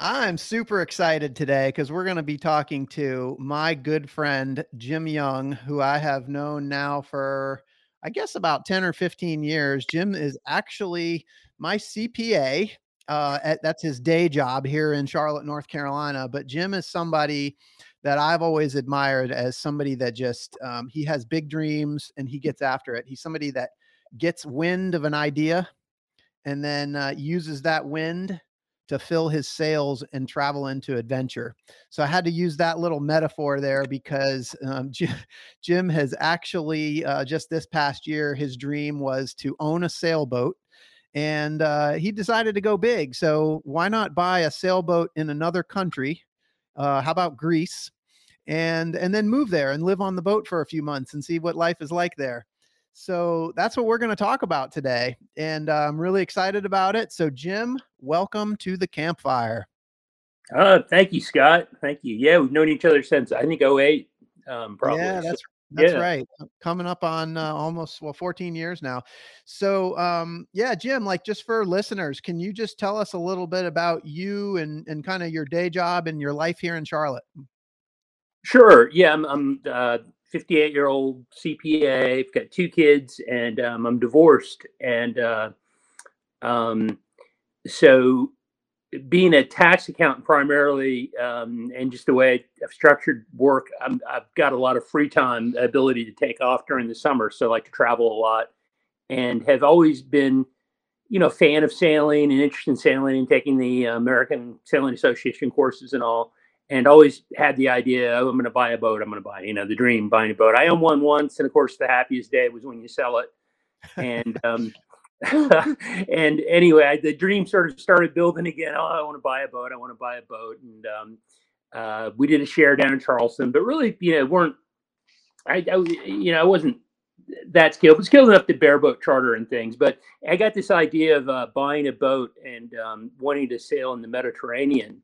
I'm super excited today because we're going to be talking to my good friend, Jim Young, who I have known now for, I guess, about 10 or 15 years. Jim is actually my CPA. Uh, at, that's his day job here in Charlotte, North Carolina. But Jim is somebody that I've always admired as somebody that just, um, he has big dreams and he gets after it. He's somebody that gets wind of an idea and then uh, uses that wind to fill his sails and travel into adventure. So I had to use that little metaphor there because um, Jim, has actually uh, just this past year, his dream was to own a sailboat. And uh, he decided to go big. So why not buy a sailboat in another country? Uh, how about Greece? And and then move there and live on the boat for a few months and see what life is like there. So that's what we're going to talk about today. And uh, I'm really excited about it. So, Jim, welcome to the campfire. Uh, thank you, Scott. Thank you. Yeah, we've known each other since I think 08, um, probably. Yeah, that's that's yeah. right. Coming up on uh, almost well 14 years now. So, um, yeah, Jim, like just for listeners, can you just tell us a little bit about you and and kind of your day job and your life here in Charlotte? Sure. Yeah, I'm, I'm uh, 58 year old CPA. I've got two kids, and um, I'm divorced. And uh, um, so, being a tax accountant primarily, um, and just the way I've structured work, i have got a lot of free time ability to take off during the summer. So, I like to travel a lot, and have always been, you know, fan of sailing and interested in sailing and taking the American Sailing Association courses and all and always had the idea oh, I'm going to buy a boat. I'm going to buy, you know, the dream buying a boat. I own one once, and of course, the happiest day was when you sell it. And um, and anyway, I, the dream sort of started building again. Oh, I want to buy a boat. I want to buy a boat. And um, uh, we did a share down in Charleston, but really, you know, weren't I, I you know, I wasn't that skilled, but skilled enough to bareboat charter and things. But I got this idea of uh, buying a boat and um, wanting to sail in the Mediterranean.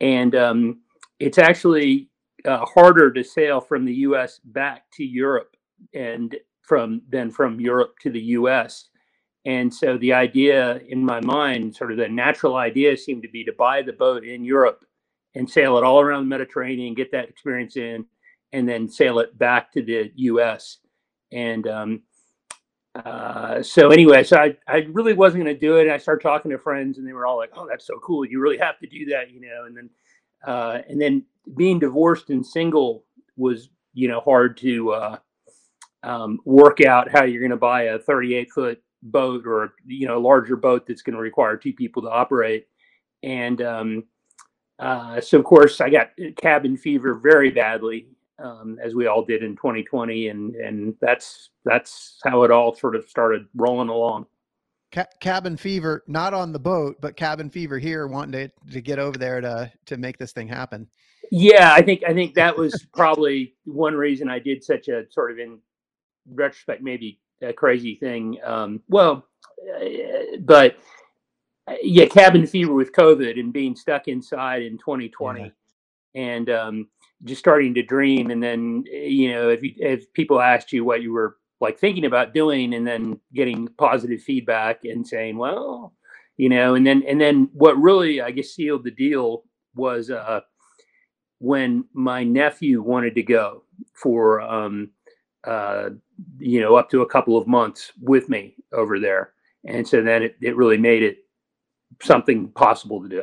And um, it's actually uh, harder to sail from the U.S. back to Europe and from than from Europe to the U.S. And so the idea in my mind, sort of the natural idea, seemed to be to buy the boat in Europe and sail it all around the Mediterranean, get that experience in, and then sail it back to the U.S. And um, uh, so anyway, so I, I really wasn't going to do it. I started talking to friends, and they were all like, "Oh, that's so cool! You really have to do that," you know. And then uh, and then being divorced and single was you know hard to uh, um, work out how you're going to buy a 38 foot boat or you know a larger boat that's going to require two people to operate. And um, uh, so of course i got cabin fever very badly um, as we all did in 2020 and and that's that's how it all sort of started rolling along Ca- cabin fever, not on the boat, but cabin fever here, wanting to, to get over there to to make this thing happen. Yeah, I think I think that was probably one reason I did such a sort of in retrospect maybe a crazy thing. Um, well, uh, but uh, yeah, cabin fever with COVID and being stuck inside in 2020, yeah. and um, just starting to dream, and then you know if you, if people asked you what you were like thinking about doing and then getting positive feedback and saying, well, you know, and then and then what really I guess sealed the deal was uh, when my nephew wanted to go for um, uh, you know up to a couple of months with me over there, and so then it, it really made it something possible to do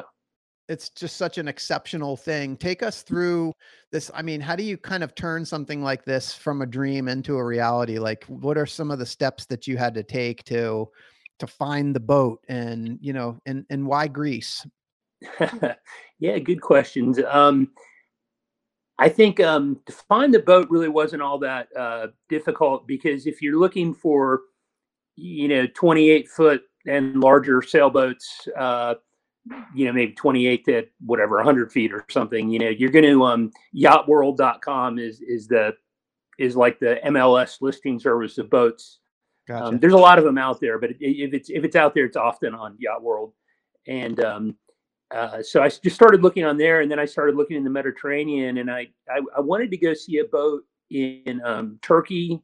it's just such an exceptional thing. Take us through this. I mean, how do you kind of turn something like this from a dream into a reality? Like, what are some of the steps that you had to take to to find the boat, and you know, and and why Greece? yeah, good questions. Um, I think um, to find the boat really wasn't all that uh, difficult because if you're looking for, you know, 28 foot and larger sailboats. Uh, you know, maybe 28 to whatever, 100 feet or something, you know, you're going to, um, yachtworld.com is, is the, is like the MLS listing service of boats. Um, gotcha. Um, there's a lot of them out there, but if it's, if it's out there, it's often on Yacht World. And, um, uh, so I just started looking on there, and then I started looking in the Mediterranean, and I I, I wanted to go see a boat in um, Turkey,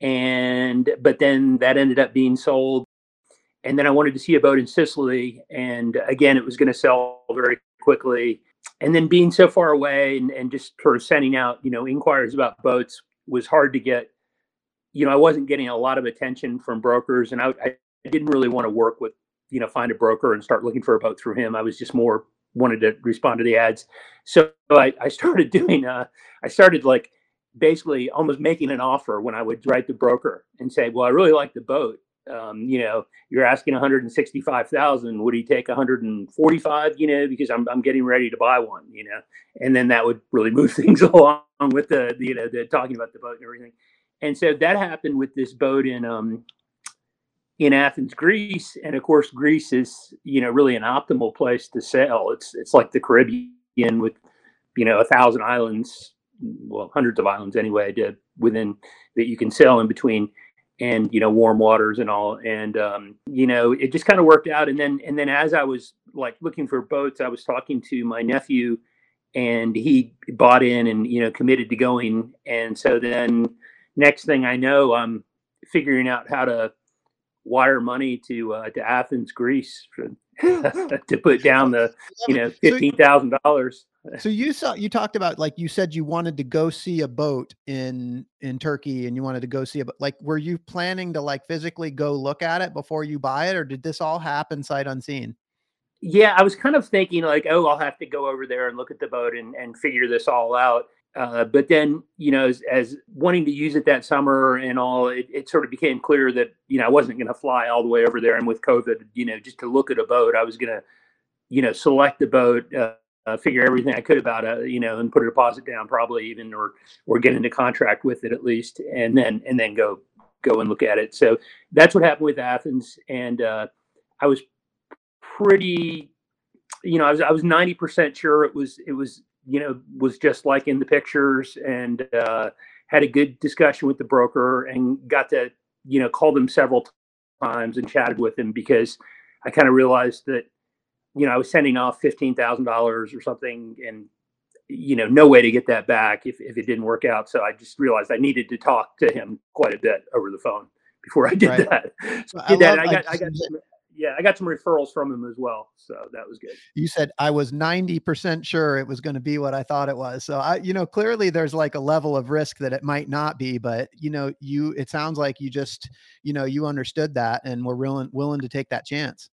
and but then that ended up being sold, and then I wanted to see a boat in Sicily, and again it was going to sell very quickly, and then being so far away and, and just sort of sending out you know inquiries about boats was hard to get, you know I wasn't getting a lot of attention from brokers, and I, I didn't really want to work with you know find a broker and start looking for a boat through him. I was just more wanted to respond to the ads. So I, I started doing uh I started like basically almost making an offer when I would write the broker and say, Well, I really like the boat. Um, you know, you're asking 165,000. Would he take 145? You know, because I'm I'm getting ready to buy one. You know, and then that would really move things along with the, the you know the talking about the boat and everything. And so that happened with this boat in um in Athens, Greece, and of course, Greece is you know really an optimal place to sail. It's it's like the Caribbean with you know a thousand islands, well hundreds of islands anyway, to, within that you can sail in between, and you know warm waters and all. And um, you know it just kind of worked out. And then and then as I was like looking for boats, I was talking to my nephew, and he bought in and you know committed to going. And so then next thing I know, I'm figuring out how to wire money to uh, to Athens, Greece, to put down the you know fifteen thousand dollars. So you saw you talked about like you said you wanted to go see a boat in in Turkey and you wanted to go see a like were you planning to like physically go look at it before you buy it or did this all happen sight unseen? Yeah, I was kind of thinking like, oh, I'll have to go over there and look at the boat and, and figure this all out. Uh, but then, you know, as, as, wanting to use it that summer and all, it, it sort of became clear that, you know, I wasn't going to fly all the way over there. And with COVID, you know, just to look at a boat, I was going to, you know, select the boat, uh, uh, figure everything I could about it, you know, and put a deposit down probably even, or, or get into contract with it at least, and then, and then go, go and look at it. So that's what happened with Athens. And uh, I was pretty, you know, I was, I was 90% sure it was, it was, you know, was just like in the pictures and uh, had a good discussion with the broker and got to, you know, call them several times and chatted with them because I kind of realized that, you know, I was sending off $15,000 or something and, you know, no way to get that back if, if it didn't work out. So I just realized I needed to talk to him quite a bit over the phone before I did right. that. So I, did that. I, got, I got, yeah, I got some referrals from him as well, so that was good. You said I was ninety percent sure it was going to be what I thought it was. So I, you know, clearly there's like a level of risk that it might not be, but you know, you it sounds like you just, you know, you understood that and were willing willing to take that chance.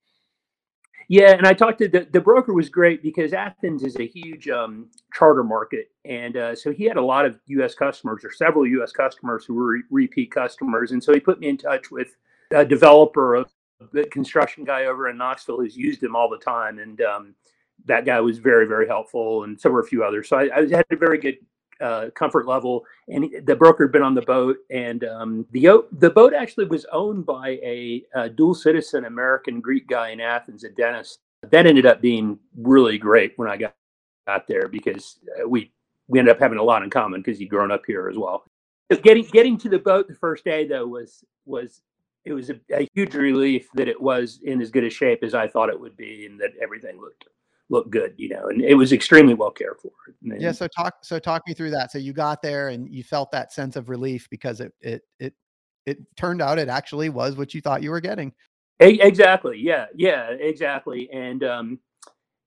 Yeah, and I talked to the, the broker was great because Athens is a huge um, charter market, and uh, so he had a lot of U.S. customers or several U.S. customers who were re- repeat customers, and so he put me in touch with a developer of the construction guy over in Knoxville who's used him all the time, and um, that guy was very very helpful, and so were a few others. So I, I had a very good uh, comfort level, and he, the broker had been on the boat, and um, the the boat actually was owned by a, a, dual citizen American Greek guy in Athens, a dentist. That ended up being really great when I got got there because uh, we we ended up having a lot in common because he'd grown up here as well. Getting getting to the boat the first day though was was it was a, a, huge relief that it was in as good a shape as I thought it would be, and that everything looked looked good, you know, and it was extremely well cared for. Yeah. So talk so talk me through that. So you got there and you felt that sense of relief because it it it it turned out it actually was what you thought you were getting. Exactly. Yeah. Yeah. Exactly. And um,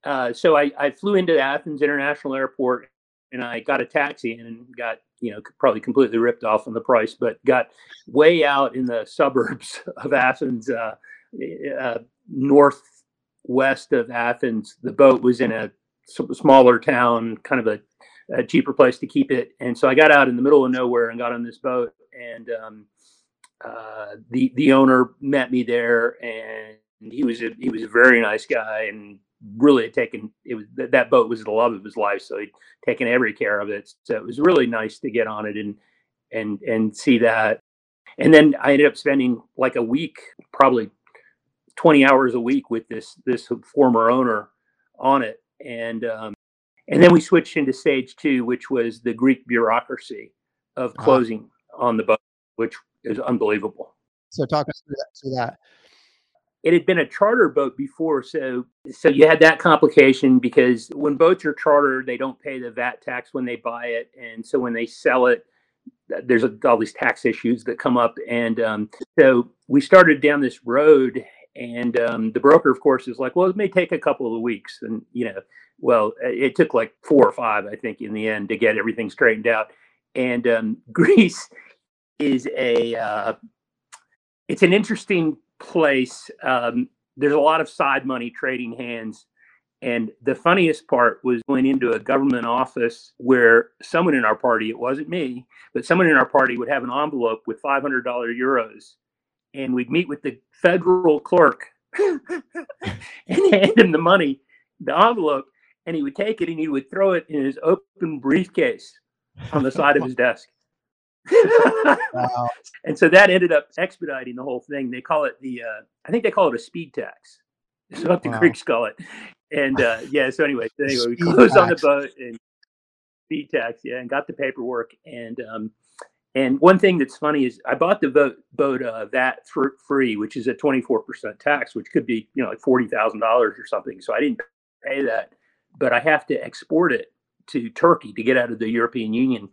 uh, so I I flew into Athens International Airport and I got a taxi and got you know probably completely ripped off on the price, but got way out in the suburbs of Athens, uh, uh, northwest of Athens. The boat was in a smaller town, kind of a, a, cheaper place to keep it, and so I got out in the middle of nowhere and got on this boat, and um, uh, the the owner met me there, and he was a he was a very nice guy and really had taken it was that, boat was the love of his life so he'd taken every care of it so it was really nice to get on it and and and see that and then i ended up spending like a week probably 20 hours a week with this this former owner on it, and um, and then we switched into stage two, which was the Greek bureaucracy of closing on the boat, which is unbelievable. So talk us through that. Through that. It had been a charter boat before, so so you had that complication because when boats are chartered, they don't pay the VAT tax when they buy it, and so when they sell it, there's all these tax issues that come up, and um, so we started down this road, and um, the broker, of course, is like, well, it may take a couple of weeks, and you know, well, it took like four or five, I think, in the end to get everything straightened out, and um, Greece is a uh, it's an interesting place. Um, there's a lot of side money trading hands. And the funniest part was going into a government office where someone in our party, it wasn't me, but someone in our party would have an envelope with $500 euros. And we'd meet with the federal clerk and hand him the money, the envelope, and he would take it and he would throw it in his open briefcase on the side of his desk wow. And so that ended up expediting the whole thing. They call it the, uh, I think they call it a speed tax. That's what the wow. Greeks call it. And uh, yeah, so anyway, so anyway we closed tax. on the boat and speed tax, yeah, and got the paperwork. And um, and one thing that's funny is I bought the boat boat uh, VAT for free, which is a twenty four percent tax, which could be you know like forty thousand dollars or something. So I didn't pay that, but I have to export it to Turkey to get out of the European Union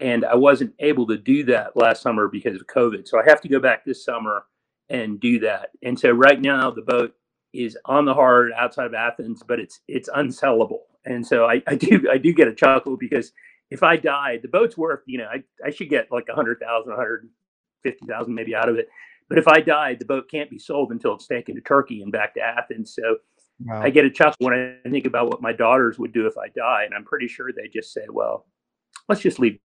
and I wasn't able to do that last summer because of COVID. So I have to go back this summer and do that. And so right now the boat is on the hard outside of Athens, but it's it's unsellable. And so I, I do I do get a chuckle because if I die, the boat's worth, you know, I, I should get like a hundred thousand, a hundred fifty thousand maybe out of it. But if I die, the boat can't be sold until it's taken to Turkey and back to Athens. So wow. I get a chuckle when I think about what my daughters would do if I die. And I'm pretty sure they just say, well, let's just leave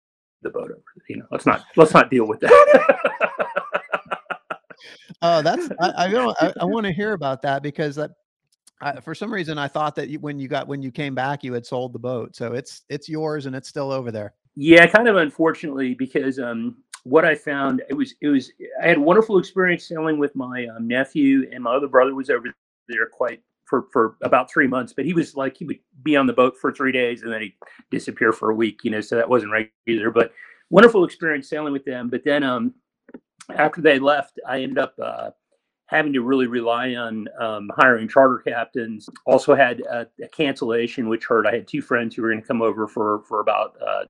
the boat over. You know, let's not let's not deal with that. Oh, that's I, I don't I, I want to hear about that because that, I, for some reason I thought that you, when you got when you came back you had sold the boat, so it's it's yours and it's still over there. Yeah, kind of unfortunately because um, what I found it was it was I had a wonderful experience sailing with my um, nephew and my other brother was over there quite for for about three months. But he was like he would be on the boat for three days and then he'd disappear for a week. You know, so that wasn't regular. But wonderful experience sailing with them. But then um, after they left, I ended up uh, having to really rely on um, hiring charter captains. Also had a, a, cancellation, which hurt. I had two friends who were going to come over for for about uh,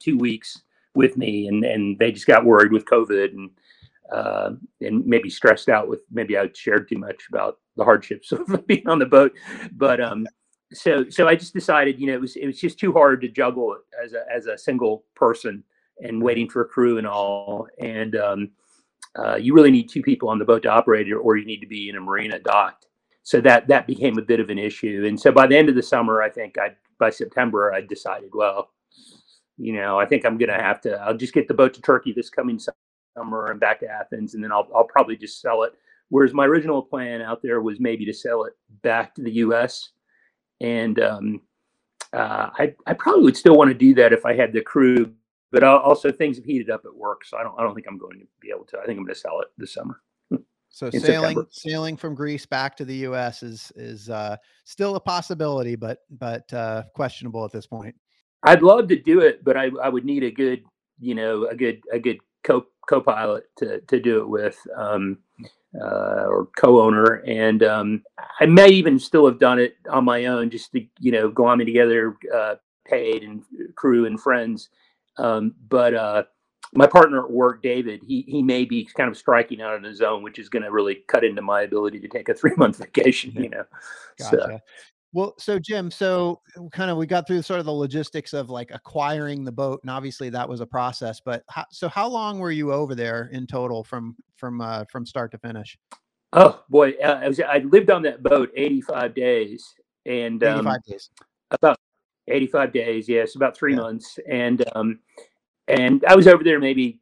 two weeks with me, and and they just got worried with COVID and uh, and maybe stressed out with maybe I shared too much about the hardships of being on the boat. But um, so so I just decided, you know, it was it was just too hard to juggle as a as a single person and waiting for a crew and all. And um, uh, you really need two people on the boat to operate it, or you need to be in a marina docked. So that that became a bit of an issue. And so by the end of the summer, I think I by September I decided, well, you know, I think I'm gonna have to. I'll just get the boat to Turkey this coming summer and back to Athens, and then I'll I'll probably just sell it Whereas my original plan out there was maybe to sell it back to the U.S. And um, uh, I, I probably would still want to do that if I had the crew. But also things have heated up at work, so I don't I don't think I'm going to be able to. I think I'm going to sell it this summer. So sailing September. sailing from Greece back to the U.S. is is uh, still a possibility, but but uh, questionable at this point. I'd love to do it, but I, I would need a good you know a good a good co co-pilot to to do it with. Um, uh, or co-owner, and um, I may even still have done it on my own, just to you know go on me together, uh, paid and crew and friends. Um, but uh, my partner at work, David, he he may be kind of striking out on his own, which is going to really cut into my ability to take a three month vacation. You know, gotcha. So, well, so Jim, so uh, kind of we got through sort of the logistics of like acquiring the boat, and obviously that was a process. But how, so, how long were you over there in total from from uh, from start to finish? Oh boy, uh, I, was, I lived on that boat eighty five days, and um, eighty five days, about eighty five days. Yes, about three yeah. months, and um, and I was over there maybe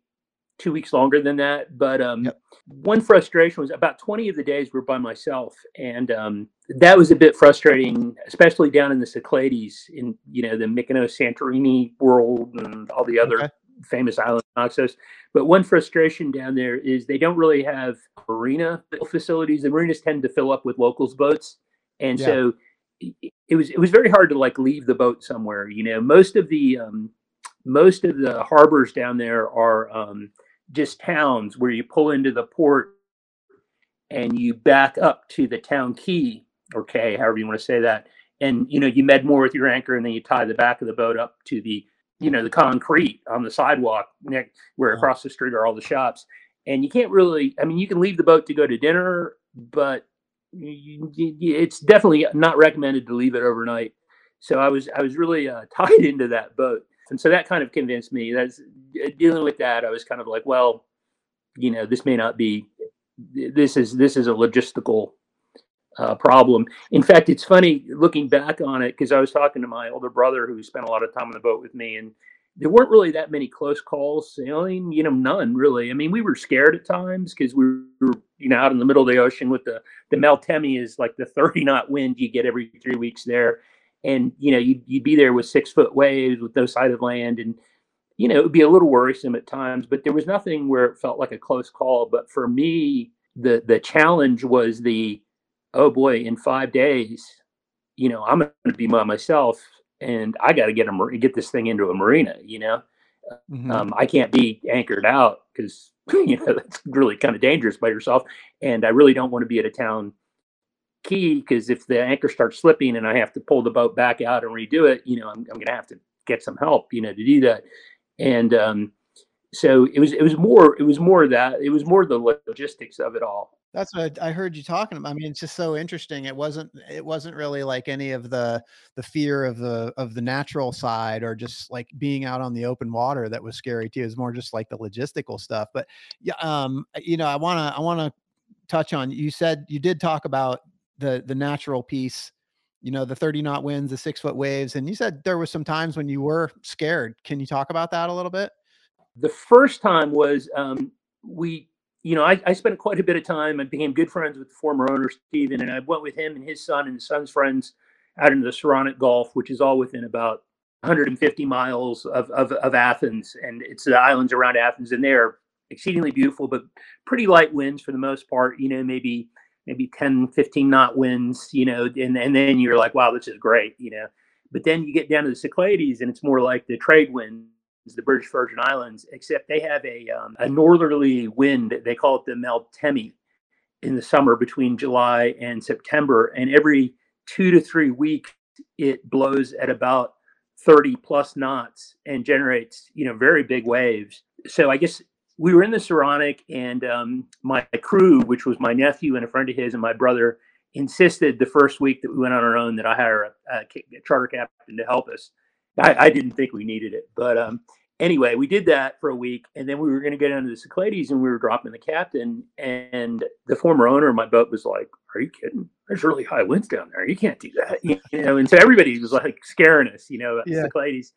two weeks longer than that. But um, yep. one frustration was about 20 of the days were by myself. And um, that was a bit frustrating, especially down in the Cyclades in, you know, the Mykonos Santorini world and all the other okay. famous island Naxos. But one frustration down there is they don't really have marina facilities. The marinas tend to fill up with locals boats, and yeah. so it was it was very hard to like leave the boat somewhere. You know, most of the um, most of the harbors down there are um, just towns where you pull into the port and you back up to the town key or K, however you want to say that. And you know, you Med moor with your anchor, and then you tie the back of the boat up to the, you know, the concrete on the sidewalk next where across the street are all the shops. And you can't really, I mean, you can leave the boat to go to dinner, but you, you, it's definitely not recommended to leave it overnight. So I was I was really uh, tied into that boat, and so that kind of convinced me. That's dealing with that. I was kind of like, well, you know, this may not be. This is this is a logistical uh, problem. In fact, it's funny looking back on it because I was talking to my older brother who spent a lot of time on the boat with me, and there weren't really that many close calls sailing. You know, none really. I mean, we were scared at times because we were, you know, out in the middle of the ocean with the the Meltemi is like the 30 knot wind you get every three weeks there, and you know, you'd, you'd be there with six foot waves with no sight of land, and you know, it would be a little worrisome at times. But there was nothing where it felt like a close call. But for me, the the challenge was the oh boy, in five days, you know, I'm going to be by myself and I got to get a get this thing into a marina. You know, mm-hmm. um, I can't be anchored out because you know that's really kind of dangerous by yourself. And I really don't want to be at a town quay because if the anchor starts slipping and I have to pull the boat back out and redo it, you know, I'm, I'm going to have to get some help, you know, to do that. And um, so it was it was more it was more that it was more the logistics of it all that's what I heard you talking about. I mean, it's just so interesting. It wasn't it wasn't really like any of the the fear of the of the natural side or just like being out on the open water that was scary too. It's more just like the logistical stuff. But yeah, um, you know, I wanna I wanna touch on you said you did talk about the the natural piece, you know, the 30 knot winds, the six foot waves, and you said there was some times when you were scared. Can you talk about that a little bit? The first time was um we you know, I, I, spent quite a bit of time. I became good friends with the former owner, Stephen, and I went with him and his son and his son's friends out into the Saronic Gulf, which is all within about 150 miles of, of, of Athens. And it's the islands around Athens, and they are exceedingly beautiful, but pretty light winds for the most part, you know, maybe maybe 10, 15 knot winds, you know, and, and then you're like, wow, this is great, you know. But then you get down to the Cyclades and it's more like the trade winds, the British Virgin Islands, except they have a, um, a northerly wind. They call it the Meltemi in the summer between July and September. And every two to three weeks, it blows at about 30 plus knots and generates, you know, very big waves. So I guess we were in the Saronic, and um, my crew, which was my nephew and a friend of his and my brother, insisted the first week that we went on our own that I hire a, a charter captain to help us. I, I, didn't think we needed it, but um, anyway, we did that for a week, and then we were going to get into the Cyclades, and we were dropping the captain, and the former owner of my boat was like, "Are you kidding? There's really high winds down there. You can't do that." You know, and so everybody was like scaring us, you know, yeah. the Cyclades,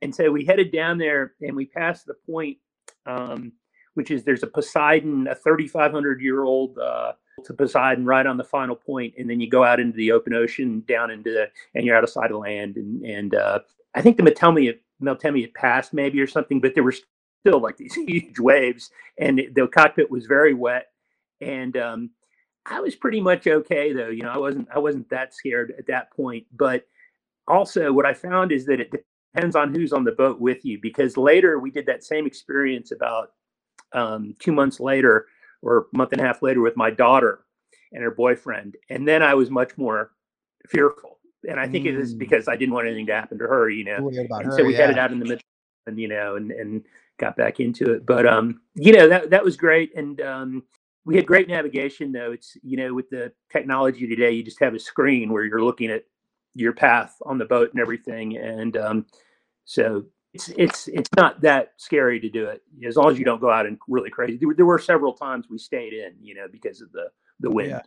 and so we headed down there, and we passed the point, um, which is there's a Poseidon, a 3,500 year old. Uh, to Poseidon right on the final point, and then you go out into the open ocean, down into the, and you're out of sight of land. And and uh, I think the Meltemi Meltemi had passed maybe or something, but there were still like these huge waves, and the cockpit was very wet. And um, I was pretty much okay though. You know, I wasn't I wasn't that scared at that point. But also, what I found is that it depends on who's on the boat with you, because later we did that same experience about um, two months later or a month and a half later with my daughter and her boyfriend, and then I was much more fearful and I think mm. it is because I didn't want anything to happen to her, you know. Her, so we yeah. headed out in the middle, and you know, and and got back into it. But um, you know, that that was great, and um, we had great navigation though. It's you know, with the technology today, you just have a screen where you're looking at your path on the boat and everything, and um, so it's it's it's not that scary to do it as long as you don't go out and really crazy. There, there were several times we stayed in, you know, because of the the wind. Yeah.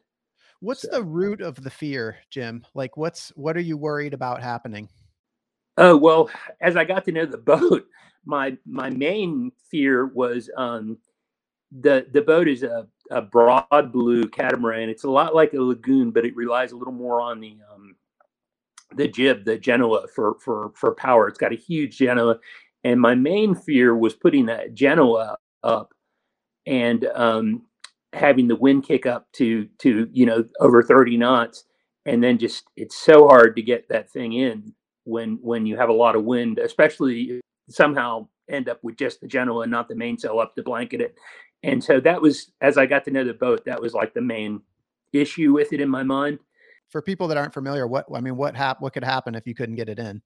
What's so. the root of the fear, Jim? Like, what's what are you worried about happening? Oh well, as I got to know the boat, my my main fear was um, the the boat is a, a Broadblue catamaran. It's a lot like a lagoon, but it relies a little more on the um, the jib, the Genoa for for for power. It's got a huge Genoa, And my main fear was putting that Genoa up and um, having the wind kick up to to you know over 30 knots and then just it's so hard to get that thing in when when you have a lot of wind especially somehow end up with just the Genoa and not the mainsail up to blanket it and so that was as i got to know the boat that was like the main issue with it in my mind for people that aren't familiar what i mean what hap- what could happen if you couldn't get it in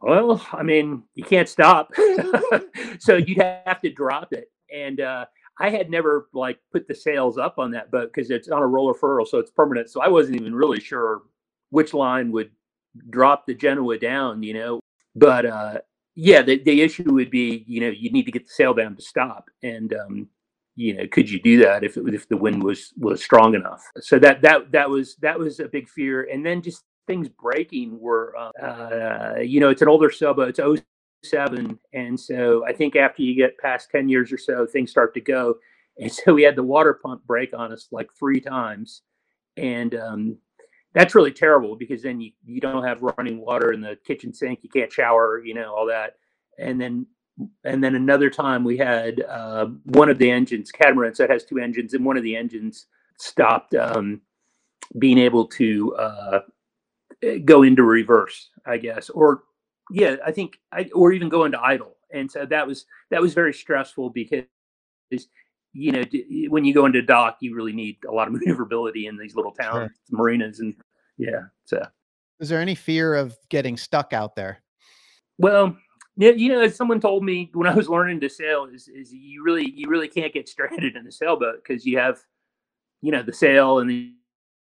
well i mean you can't stop so you'd have to drop it and uh I had never like put the sails up on that boat because it's on a roller furl, so it's permanent. So I wasn't even really sure which line would drop the Genoa down, you know. But uh, yeah, the, the issue would be, you know, you need to get the sail down to stop, and um, you know, could you do that if it, if the wind was was strong enough? So that that that was that was a big fear, and then just things breaking were, uh, uh, you know, it's an older sailboat. It's seven. And so I think after you get past 10 years or so, things start to go. And so we had the water pump break on us like three times. And um, that's really terrible because then you, you don't have running water in the kitchen sink. You can't shower, you know, all that. And then and then another time we had uh, one of the engines, catamaran, so it has two engines, and one of the engines stopped um, being able to uh, go into reverse, I guess, or yeah, I think, I, or even go into idle. And so that was that was very stressful because, you know, when you go into dock, you really need a lot of maneuverability in these little towns, sure. marinas, and yeah. So, is there any fear of getting stuck out there? Well, you know, as someone told me when I was learning to sail, is is you really you really can't get stranded in a sailboat because you have, you know, the sail and then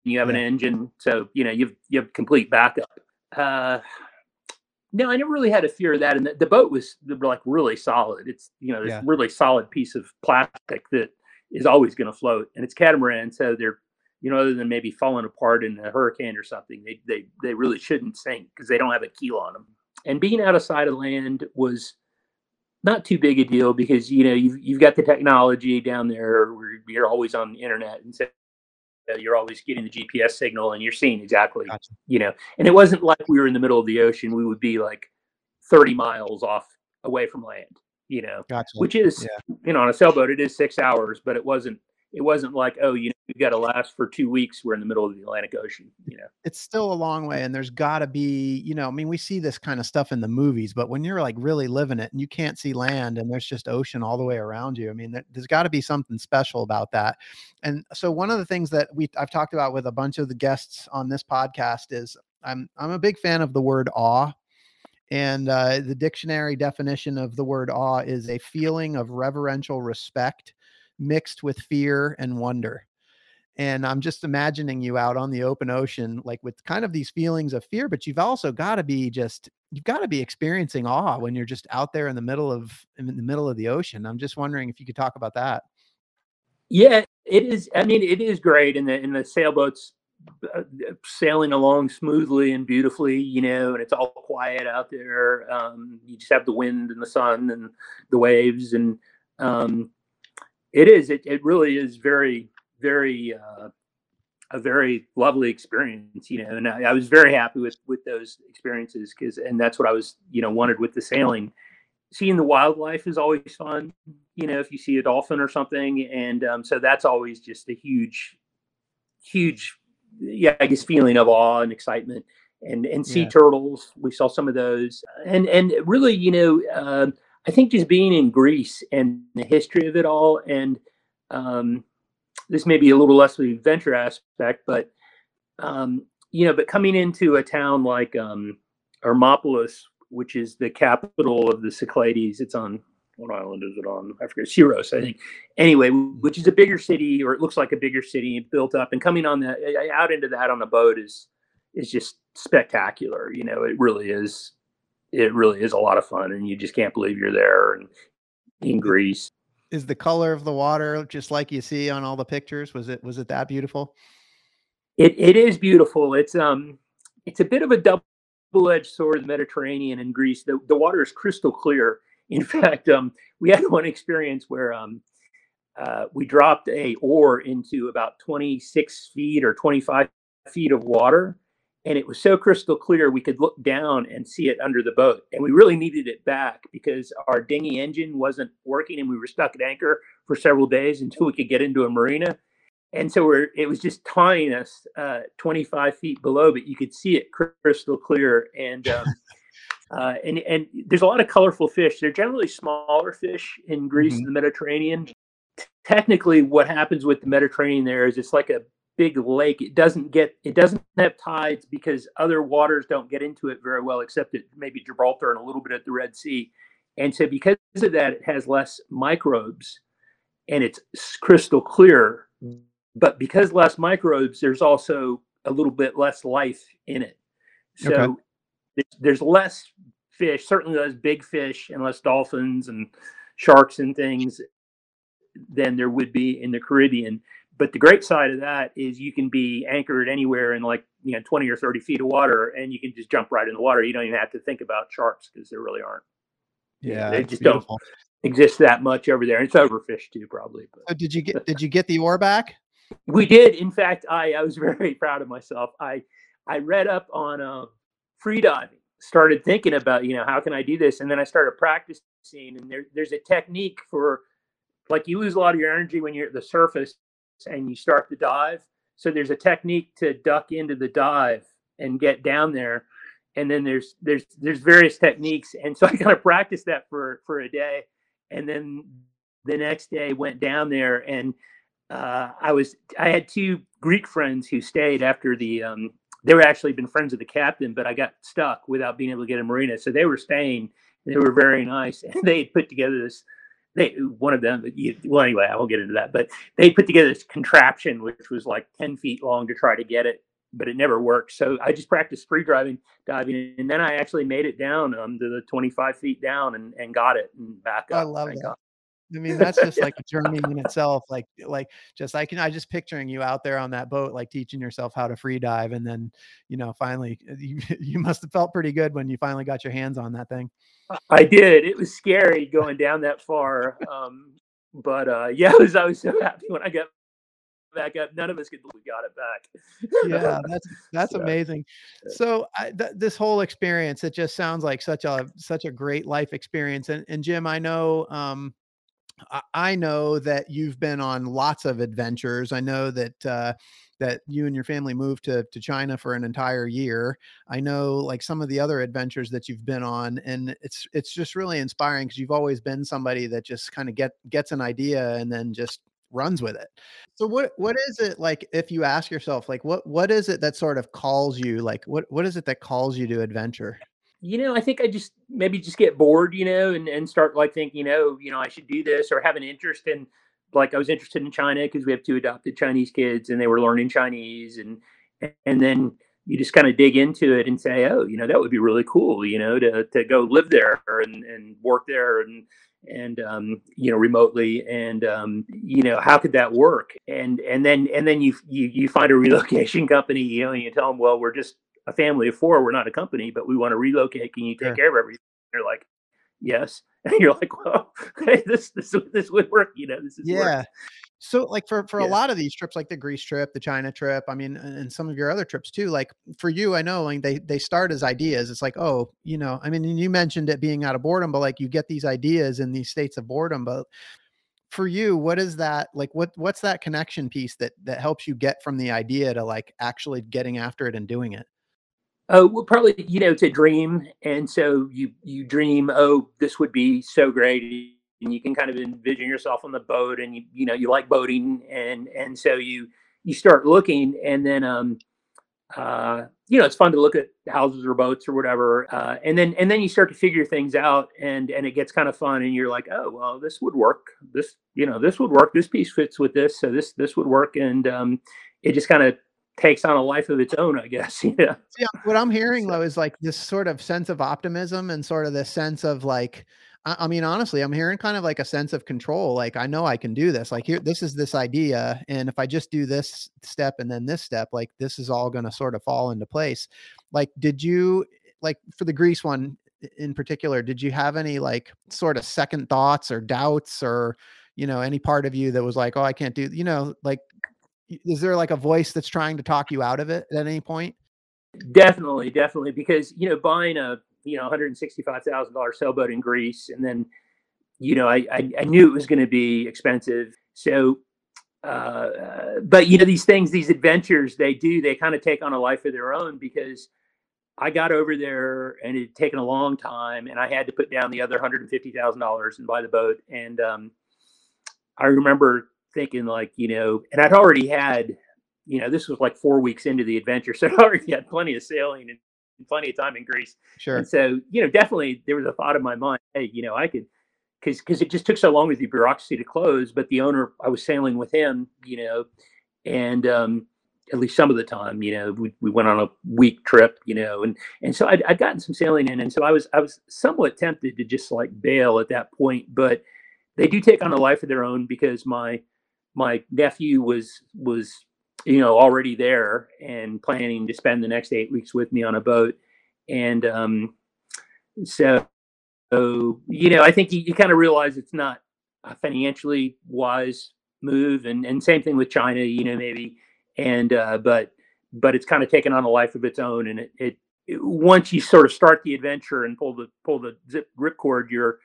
you have yeah. an engine, so you know you've you have complete backup. Uh, no, I never really had a fear of that. And the, the boat was like really solid. It's, you know, this yeah. really solid piece of plastic that is always going to float. And it's catamaran. So they're, you know, other than maybe falling apart in a hurricane or something, they, they, they really shouldn't sink because they don't have a keel on them. And being out of sight of land was not too big a deal because, you know, you've, you've got the technology down there where you're always on the internet. And so you're always getting the GPS signal and you're seeing exactly, gotcha. you know, and it wasn't like we were in the middle of the ocean. We would be like 30 miles off away from land, you know, gotcha. which is, yeah. you know, on a sailboat, it is six hours, but it wasn't it wasn't like, oh, you know, we've got to last for two weeks. We're in the middle of the Atlantic Ocean. You know, it's still a long way, and there's got to be, you know, I mean, we see this kind of stuff in the movies, but when you're like really living it and you can't see land and there's just ocean all the way around you, I mean, there, has got to be something special about that. And so, one of the things that we I've talked about with a bunch of the guests on this podcast is I'm I'm a big fan of the word awe. And uh, the dictionary definition of the word awe is a feeling of reverential respect mixed with fear and wonder. And I'm just imagining you out on the open ocean, like with kind of these feelings of fear, but you've also got to be just, you've got to be experiencing awe when you're just out there in the middle of, in the middle of the ocean. I'm just wondering if you could talk about that. Yeah, it is. I mean, it is great. And the, in the sailboats uh, sailing along smoothly and beautifully, you know, and it's all quiet out there. Um, you just have the wind and the sun and the waves. And, um, it is. It, it really is very, very, uh, a very lovely experience, you know, and I, I was very happy with, with those experiences because, and that's what I was, you know, wanted with the sailing. Seeing the wildlife is always fun, you know, if you see a dolphin or something. And um, so that's always just a huge, huge, yeah, I guess feeling of awe and excitement. And, and sea yeah. turtles, we saw some of those. And, and really, you know, uh, I think just being in Greece and the history of it all, and um, this may be a little less of the adventure aspect, but um, you know, but coming into a town like um, Hermopolis, which is the capital of the Cyclades, it's on what island is it on? I forget, Syros, I think. Anyway, which is a bigger city, or it looks like a bigger city built up, and coming on the out into that on a boat is is just spectacular. You know, it really is it really is a lot of fun, and you just can't believe you're there and in Greece. Is the color of the water just like you see on all the pictures? Was it was it that beautiful? It it is beautiful. It's um it's a bit of a double-edged sword, the Mediterranean and Greece. The the water is crystal clear. In fact, um we had one experience where um uh, we dropped a oar into about 26 feet or 25 feet of water and it was so crystal clear we could look down and see it under the boat. And we really needed it back because our dinghy engine wasn't working and we were stuck at anchor for several days until we could get into a marina. And so we're it was just tying us uh, 25 feet below but you could see it crystal clear. And um, uh, and and there's a lot of colorful fish. They're generally smaller fish in greece mm-hmm. and the mediterranean. Technically what happens with the mediterranean there is it's like a big lake it doesn't get it doesn't have tides because other waters don't get into it very well except at maybe gibraltar and a little bit at the red sea. And so because of that it has less microbes and it's crystal clear. But because less microbes there's also a little bit less life in it. So okay. there's less fish certainly less big fish and less dolphins and sharks and things than there would be in the caribbean but the great side of that is you can be anchored anywhere in like you know 20 or 30 feet of water and you can just jump right in the water you don't even have to think about sharks because there really aren't yeah they just beautiful. don't exist that much over there and it's overfished too probably but. so did you get did you get the oar back we did in fact i i was very proud of myself i i read up on uh, free diving started thinking about you know how can i do this and then i started practicing and there, there's a technique for like you lose a lot of your energy when you're at the surface and you start the dive. So there's a technique to duck into the dive and get down there. And then there's there's there's various techniques. And so I kind of practiced that for for a day. And then the next day went down there and uh, I was I had two Greek friends who stayed after the um, they were actually been friends of the captain, but I got stuck without being able to get a marina. So they were staying. They were very nice, and they had put together this they one of them well anyway i won't get into that but they put together this contraption which was like 10 feet long to try to get it but it never worked. So i just practiced free driving diving and then i actually made it down um, to the 25 feet down and, and got it and back up. i love that I mean, that's just like a journey in itself. Like, like just I can I just picturing you out there on that boat, like teaching yourself how to free dive, and then you know, finally, you, you must have felt pretty good when you finally got your hands on that thing. I did. It was scary going down that far. Um, but uh, yeah, I was, I was so happy when I got back up. None of us could believe we got it back. yeah, that's that's so, amazing. So I, th- this whole experience, it just sounds like such a such a great life experience. And and Jim, I know um, I know that you've been on lots of adventures. I know that uh, that you and your family moved to to China for an entire year. I know like some of the other adventures that you've been on, and it's it's just really inspiring because you've always been somebody that just kind of get gets an idea and then just runs with it. So what what is it like if you ask yourself like what what is it that sort of calls you like what what is it that calls you to adventure? You know, I think I just maybe just get bored, you know, and, and start like thinking, oh, you know, I should do this or have an interest in like I was interested in China because we have two adopted Chinese kids and they were learning Chinese and and then you just kind of dig into it and say, oh, you know, that would be really cool, you know, to to go live there and and work there and and um, you know remotely and um, you know how could that work? And and then and then you you you find a relocation company you know and you tell them well we're just a family of four we're not a company but we want to relocate can you take care of everything they're like yes and you're like, well, hey, this this this would work, you know. This is yeah. Work. So like for for yeah. a lot of these trips, like the Greece trip, the China trip, I mean, and some of your other trips too. Like for you, I know like they they start as ideas. It's like, oh, you know, I mean, you mentioned it being out of boredom, but like you get these ideas in these states of boredom. But for you, what is that like? What what's that connection piece that that helps you get from the idea to like actually getting after it and doing it? Oh, well, probably you know it's a dream, and so you you dream. Oh, this would be so great, and you can kind of envision yourself on the boat, and you you know you like boating, and and so you you start looking, and then um uh you know it's fun to look at houses or boats or whatever, uh, and then and then you start to figure things out, and and it gets kind of fun, and you're like, oh well, this would work. This you know this would work. This piece fits with this, so this this would work, and um, it just kind of takes on a life of its own, I guess. Yeah. Yeah. What I'm hearing though is like this sort of sense of optimism and sort of this sense of like, I, I mean, honestly, I'm hearing kind of like a sense of control. Like, I know I can do this. Like, here, uh-huh. this is this idea. And if I just do this step and then this step, like, this is all going to sort of fall into place. Like, did you, like, for the Greece one in particular, did you have any like sort of second thoughts or doubts or, you know, any part of you that was like, oh, I can't do, you know, like is there like a voice that's trying to talk you out of it at any point? Definitely, definitely, because you know, buying a you know, hundred and sixty-five thousand dollar sailboat in Greece, and then, you know, I I, I knew it was going to be expensive. So, uh, but you know, these things, these adventures, they do, they kind of take on a life of their own because I got over there and it had taken a long time, and I had to put down the other hundred and fifty thousand dollars and buy the boat. And um, I remember thinking, like, you know, and I'd already had, you know, this was like four weeks into the adventure, so I already had plenty of sailing and plenty of time in Greece. Sure. And so, you know, definitely there was a thought in my mind, hey, you know, I could, because because it just took so long with the bureaucracy to close. But the owner, I was sailing with him, you know, and um, at least some of the time, you know, we, we went on a week trip, you know, and and so I'd, I'd gotten some sailing in, and so I was I was somewhat tempted to just like bail at that point, but they do take on a life of their own because my my nephew was was you know already there and planning to spend the next eight weeks with me on a boat. And um, so, you know i think you, you kind of realize it's not a financially wise move. And and same thing with china you know maybe. And uh, but but it's kind of taken on a life of its own. And it, it, it once you sort of start the adventure and pull the pull the zip ripcord you're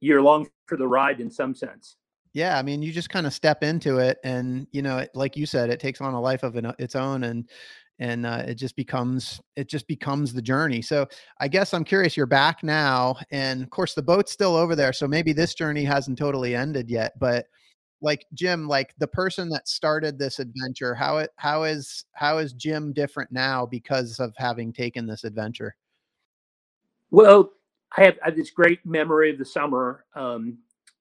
you're along for the ride in some sense yeah, I mean, you just kind of step into it, and you know, like you said, it takes on a life of an, its own, and and uh, it just becomes it just becomes the journey. So I guess I'm curious. You're back now, and of course, the boat's still over there. So maybe this journey hasn't totally ended yet. But like Jim, like the person that started this adventure, how it how is how is Jim different now because of having taken this adventure? Well, I have, I have this great memory of the summer. Um,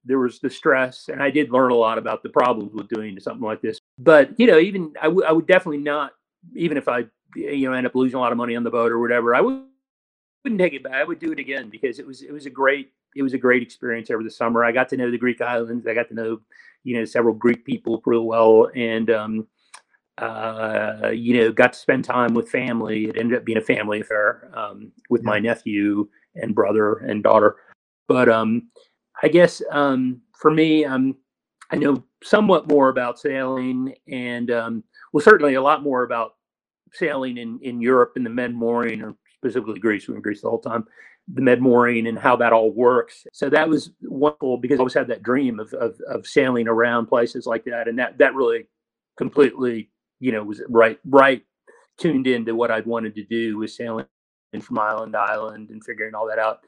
there was the stress, and I did learn a lot about the problems with doing something like this. But you know, even I, w- I would definitely not, even if I you know end up losing a lot of money on the boat or whatever, I would, wouldn't take it back. I would do it again because it was it was a great it was a great experience over the summer. I got to know the Greek islands. I got to know you know several Greek people real well, and um, uh, you know got to spend time with family. It ended up being a family affair um, with my nephew and brother and daughter. But um, I guess um, for me, um, I know somewhat more about sailing, and um, well, certainly a lot more about sailing in, in Europe and the Med Mooring, or specifically Greece. We were in Greece the whole time. The Med Mooring and how that all works. So that was wonderful because I always had that dream of, of of sailing around places like that, and that that really completely, you know, was right right tuned into what I'd wanted to do was sailing from island to island and figuring all that out.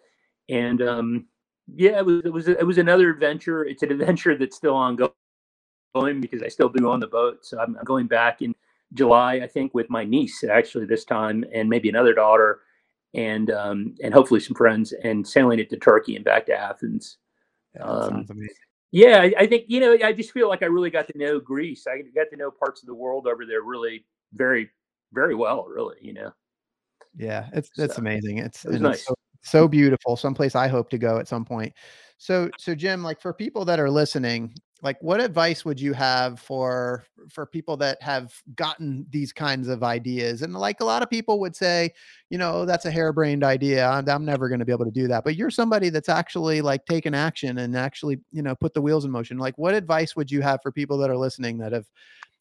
And um, yeah, it was it was it was another adventure. It's an adventure that's still ongoing because I still do on the boat. So I'm going back in July, I think, with my niece actually this time, and maybe another daughter, and um, and hopefully some friends, and sailing it to Turkey and back to Athens. Yeah, um, yeah, I, I, think you know. I just feel like I really got to know Greece. I got to know parts of the world over there really very, very well. Really, you know. Yeah, it's it's so, amazing. It's, it nice. so, so mm-hmm. beautiful someplace i hope to go at some point. So so jim like for people that are listening like what advice would you have for for people that have gotten these kinds of ideas? And like a lot of people would say you know that's a harebrained idea i'm, I'm never going to be able to do that. But you're somebody that's actually like taken action and actually you know put the wheels in motion. Like what advice would you have for people that are listening that have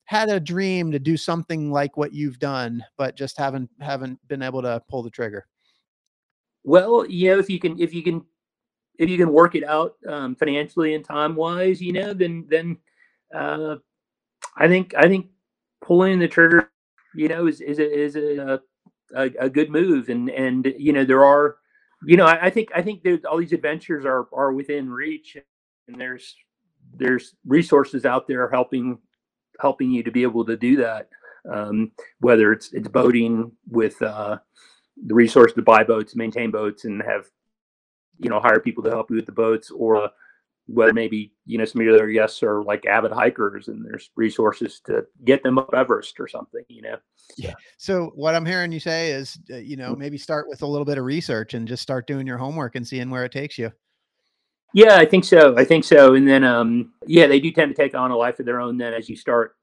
had a dream to do something like what you've done but just haven't haven't been able to pull the trigger well, you know, if you can, if you can, if you can work it out um, financially and time wise, you know, then then uh, I think I think pulling the trigger, you know, is is a, is a, a, a good move, and and you know there are, you know, I, I think I think there's all these adventures are are within reach, and there's there's resources out there helping helping you to be able to do that. Um, whether it's it's boating with uh, the resource to buy boats, maintain boats, and have you know hire people to help you with the boats, or whether maybe you know some of your other guests are like avid hikers and there's resources to get them up Everest or something, you know. Yeah. So what I'm hearing you say is, uh, you know, mm. maybe start with a little bit of research and just start doing your homework and seeing where it takes you. Yeah, I think so. I think so. And then, um, yeah, they do tend to take on a life of their own then as you start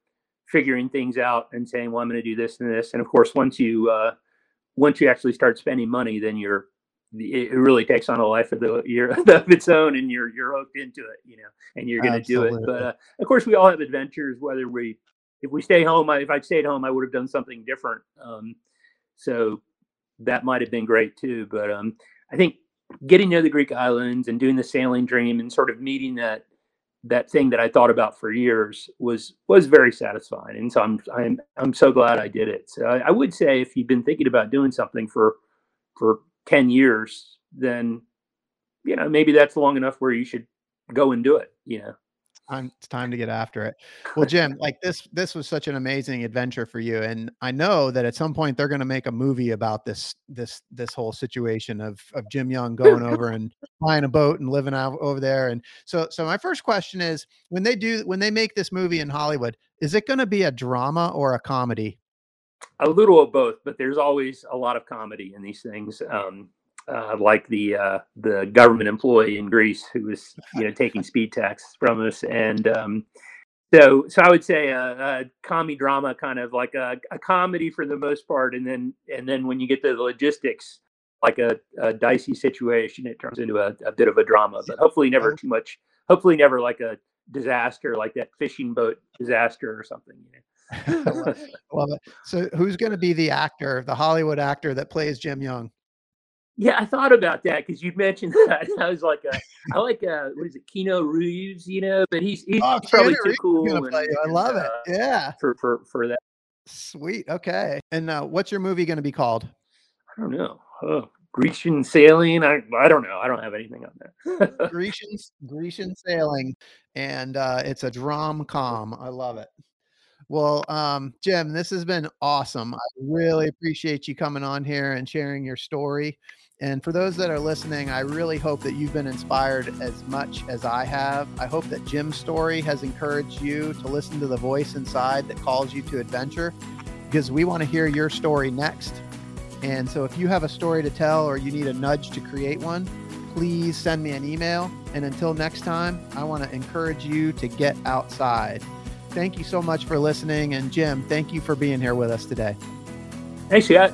figuring things out and saying, well, I'm going to do this and this. And of course, once you, uh, once you actually start spending money, then you're it really takes on a life of the year of its own, and you're you're hooked into it, you know, and you're going to do it. But uh, of course, we all have adventures. Whether we if we stay home, I, if I'd stayed home, I would have done something different. Um, so that might have been great too. But um, I think getting to the Greek islands and doing the sailing dream and sort of meeting that that thing that I thought about for years was was very satisfying. And so I'm I'm I'm so glad I did it. So I, I would say if you've been thinking about doing something for for 10 years, then you know maybe that's long enough where you should go and do it, you know it's time to get after it. Well, Jim, like this, this was such an amazing adventure for you, and I know that at some point they're going to make a movie about this, this, this whole situation of of Jim Young going over and buying a boat and living out over there. And so, so my first question is, when they do, when they make this movie in Hollywood, is it going to be a drama or a comedy? A little of both, but there's always a lot of comedy in these things. Um, uh, like the uh, the government employee in Greece who was you know taking speed tax from us, and um, so so I would say a, a comedy drama, kind of like a, a, comedy for the most part, and then and then when you get to the logistics, like a, a dicey situation, it turns into a, a, bit of a drama, but hopefully never too much. Hopefully never like a disaster, like that fishing boat disaster or something. You know? well, so who's going to be the actor, the Hollywood actor that plays Jim Young? Yeah, I thought about that because you mentioned that. I was like, uh, I like uh, what is it, Keanu Reeves? You know, but he's he's oh, probably too cool. And, I love it. Uh, yeah, for for for that. Sweet. Okay. And uh, what's your movie going to be called? I don't know. Oh, Grecian sailing. I I don't know. I don't have anything on there. Grecian Grecian sailing, and uh, it's a drom com. I love it. Well, um, Jim, this has been awesome. I really appreciate you coming on here and sharing your story. And for those that are listening, I really hope that you've been inspired as much as I have. I hope that Jim's story has encouraged you to listen to the voice inside that calls you to adventure because we want to hear your story next. And so if you have a story to tell or you need a nudge to create one, please send me an email. And until next time, I want to encourage you to get outside. Thank you so much for listening. And Jim, thank you for being here with us today. Thanks, Scott.